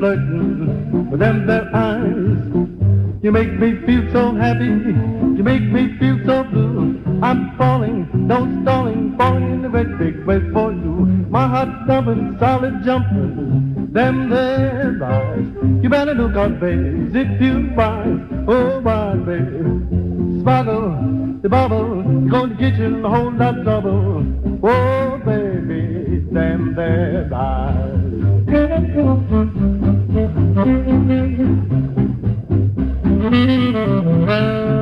Flirting with them there eyes. You make me feel so happy, you make me feel so blue. I'm falling, no stalling, falling in the red big way for you. My heart thumping, solid jumping, them there eyes. You better look out, babe, if you rise, oh my babe. Sparkle, the bubble, you're gonna get you in a whole lot of trouble. Oh, baby, them Thank you.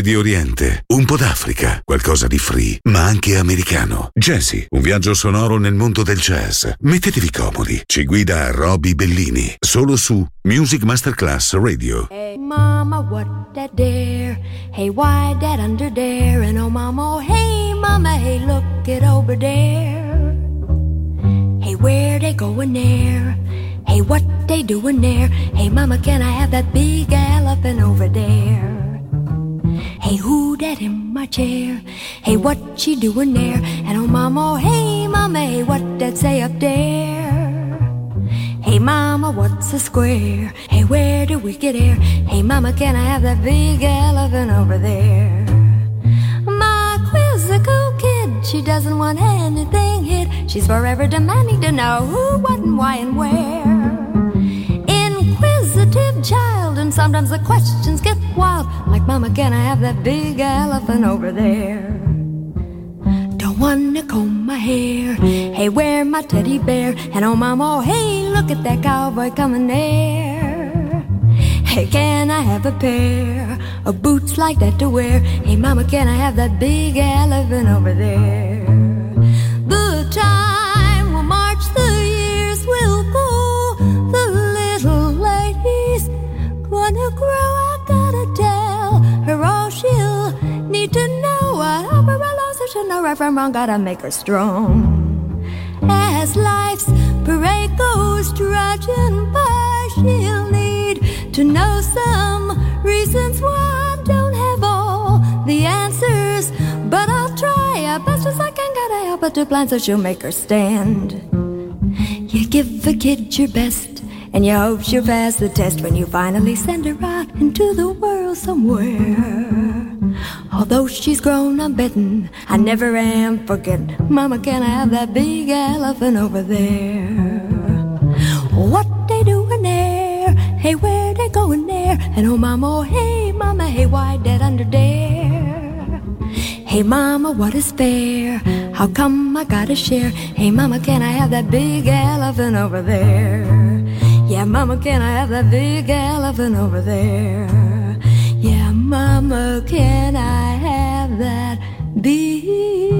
Medio Oriente, un po' d'Africa, qualcosa di free, ma anche americano. Jazzy, un viaggio sonoro nel mondo del jazz. Mettetevi comodi, ci guida Roby Bellini, solo su Music Masterclass Radio. Hey mama, what that dare? Hey, why that under there? And oh mama, oh, hey mama, hey look it over there. Hey, where they going there? Hey, what they doing there? Hey mama, can I have that big elephant over there? Hey, who that in my chair? Hey, what she doing there? And oh, mama, hey, mama, hey, what that say up there? Hey, mama, what's a square? Hey, where do we get air? Hey, mama, can I have that big elephant over there? My quizzical kid, she doesn't want anything hid. She's forever demanding to know who, what, and why, and where. Child, and sometimes the questions get wild. Like, Mama, can I have that big elephant over there? Don't wanna comb my hair. Hey, where my teddy bear? And oh, Mama, oh, hey, look at that cowboy coming there. Hey, can I have a pair of boots like that to wear? Hey, Mama, can I have that big elephant over there? Right from wrong. Gotta make her strong. As life's parade goes trudging by, she'll need to know some reasons why I don't have all the answers. But I'll try as best as I can. Gotta help her to plan so she'll make her stand. You give a kid your best, and you hope she'll pass the test when you finally send her out into the world somewhere. Although she's grown, I'm betting I never am forgetting. Mama, can I have that big elephant over there? What they doing there? Hey, where they going there? And oh, mama, oh, hey, mama, hey, why that under there? Hey, mama, what is fair? How come I gotta share? Hey, mama, can I have that big elephant over there? Yeah, mama, can I have that big elephant over there? Mama, can I have that? Big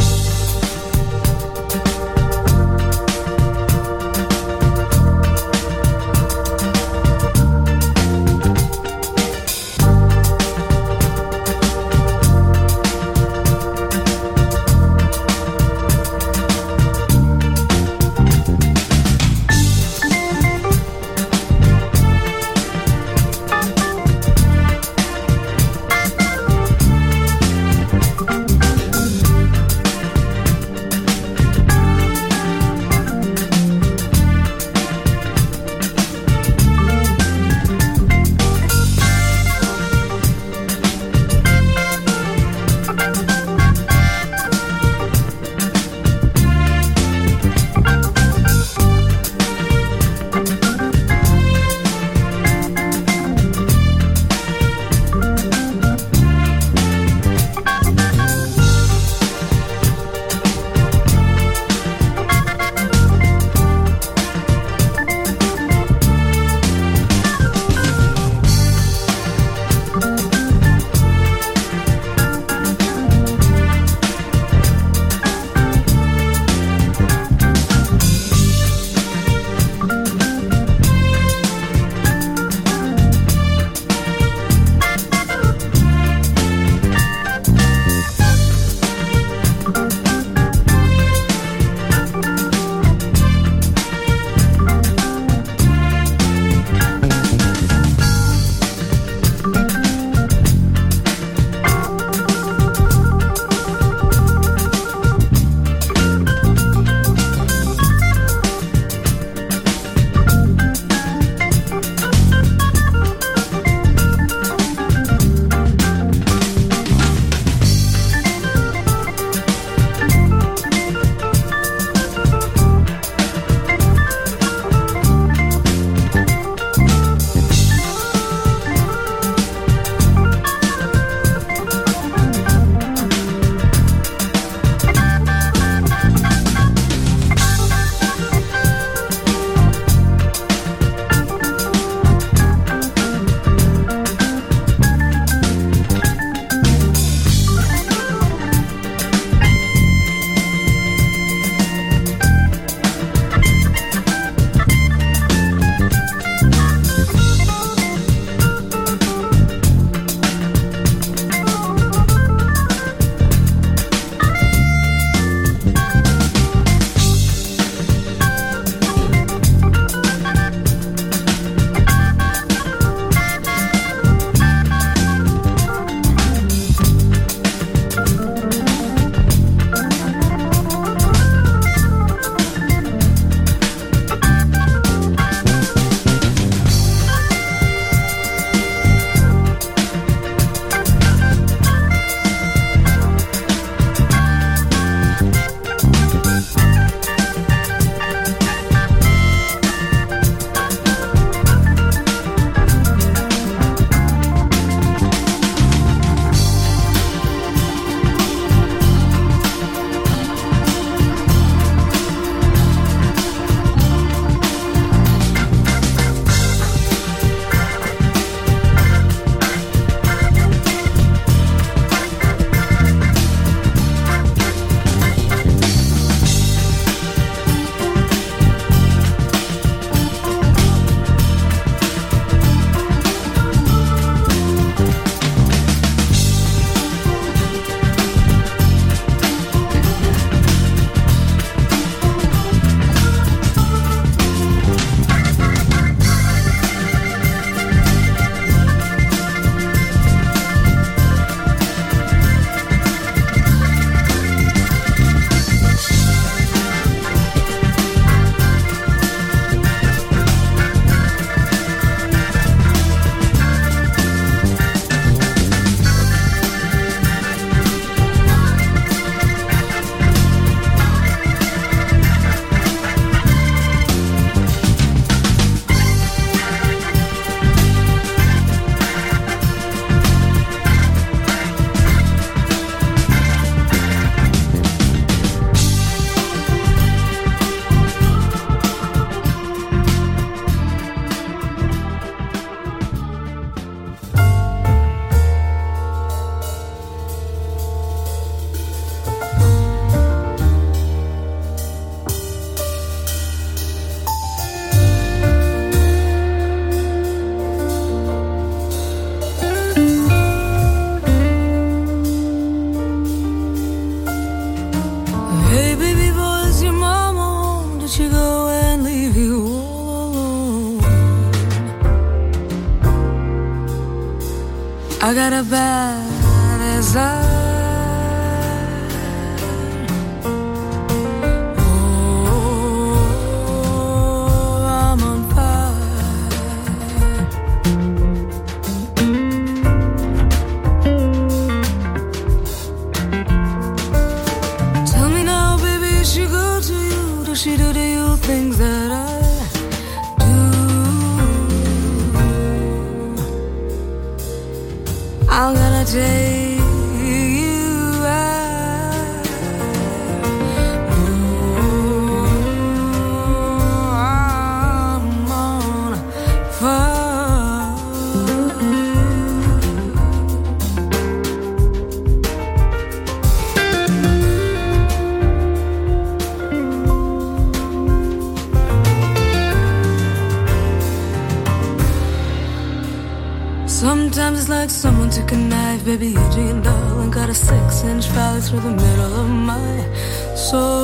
fell through the middle of my soul.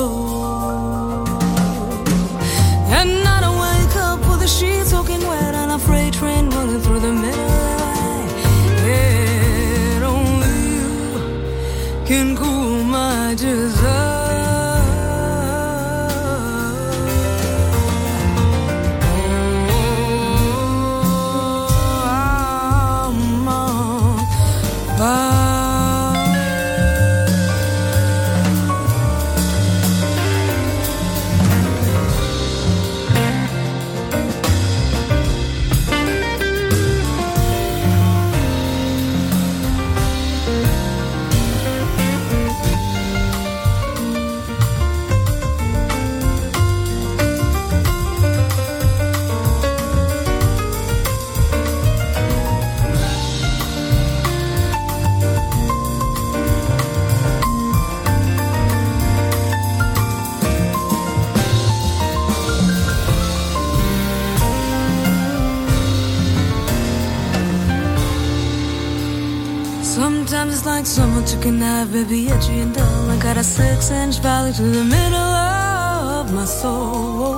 Sometimes it's like so much you can baby, edgy and dull. I got a six inch valley to the middle of my soul.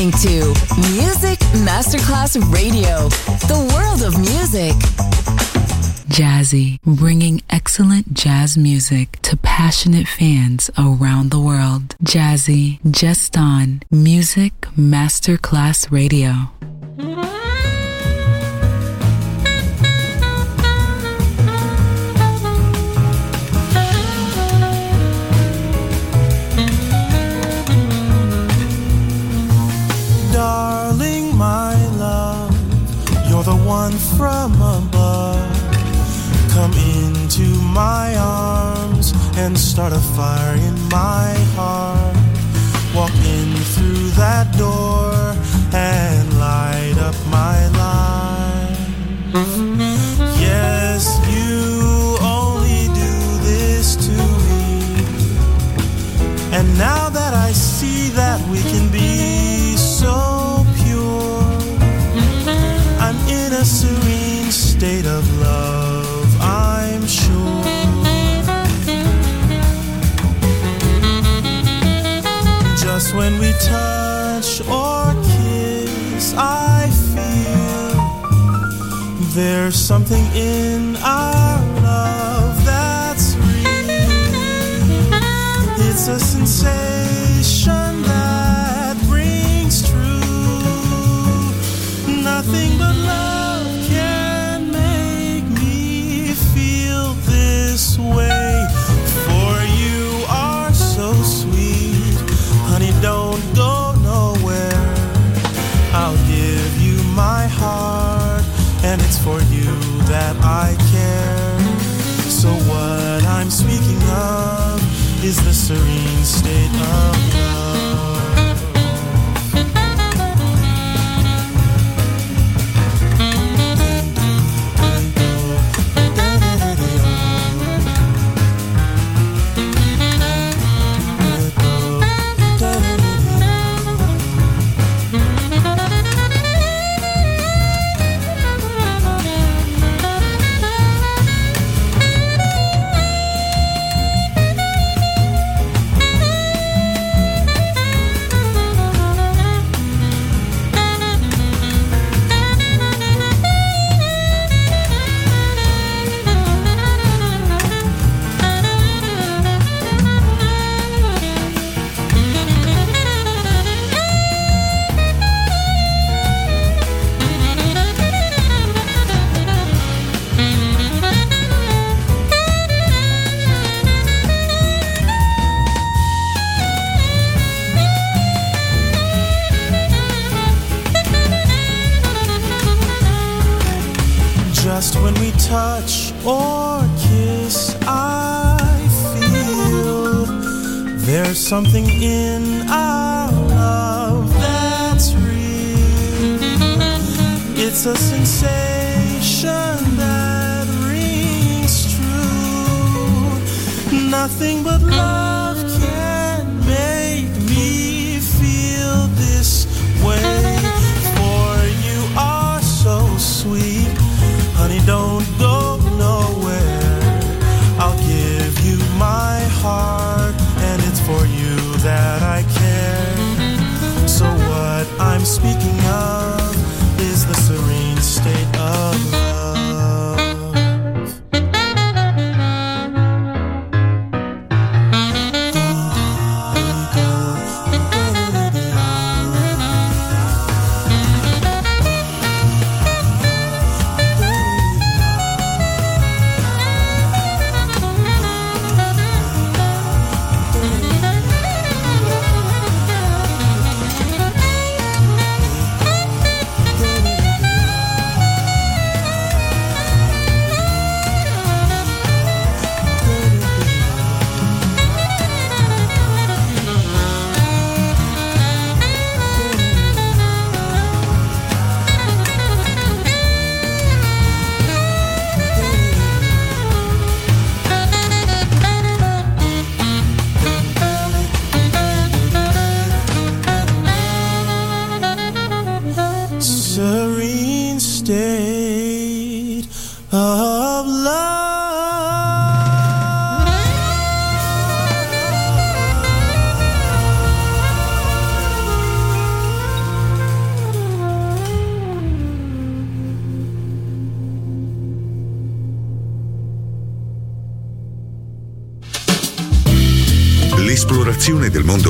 listening to Music Masterclass Radio, the world of music. Jazzy, bringing excellent jazz music to passionate fans around the world. Jazzy, just on Music Masterclass Radio. I'm speaking of is the serene state of